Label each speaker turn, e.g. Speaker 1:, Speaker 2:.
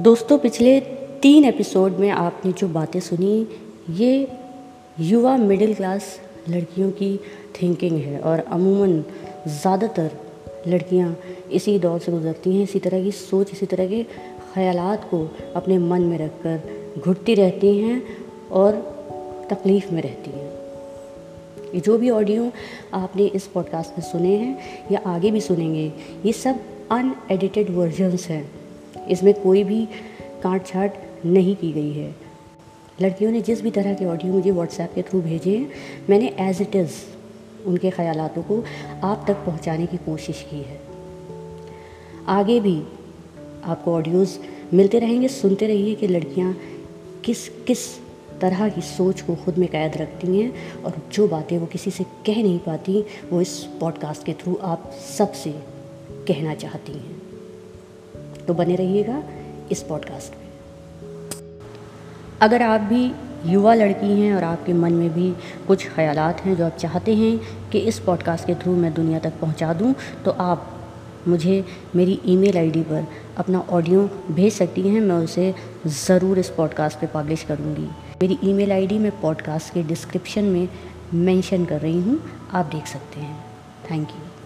Speaker 1: दोस्तों, पिछले तीन एपिसोड में आपने जो बातें सुनी, ये युवा मिडिल क्लास लड़कियों की थिंकिंग है और अमूमन ज़्यादातर लड़कियाँ इसी दौर से गुजरती हैं, इसी तरह की सोच, इसी तरह के ख्यालात को अपने मन में रख कर घुटती रहती हैं और तकलीफ़ में रहती हैं। ये जो भी ऑडियो आपने इस पॉडकास्ट में सुने हैं या आगे भी सुनेंगे, ये सब अनएडिटेड वर्जन्स हैं। इसमें कोई भी काट छाट नहीं की गई है। लड़कियों ने जिस भी तरह के ऑडियो मुझे व्हाट्सएप के थ्रू भेजे हैं मैंने एज इट इज़ उनके ख्यालों को आप तक पहुँचाने की कोशिश की है। आगे भी आपको ऑडियोज़ मिलते रहेंगे। सुनते रहिए कि लड़कियाँ किस किस तरह की सोच को खुद में कैद रखती हैं और जो बातें वो किसी से कह नहीं पाती, वो इस पॉडकास्ट के थ्रू आप सबसे कहना चाहती हैं। तो बने रहिएगा इस पॉडकास्ट में। अगर आप भी युवा लड़की हैं और आपके मन में भी कुछ ख्यालात हैं जो आप चाहते हैं कि इस पॉडकास्ट के थ्रू मैं दुनिया तक पहुँचा दूँ तो आप मुझे मेरी ईमेल आईडी पर अपना ऑडियो भेज सकती हैं, मैं उसे ज़रूर इस पॉडकास्ट पे पब्लिश करूँगी। मेरी ईमेल आईडी मैं पॉडकास्ट के डिस्क्रिप्शन में मेंशन कर रही हूँ, आप देख सकते हैं। Thank you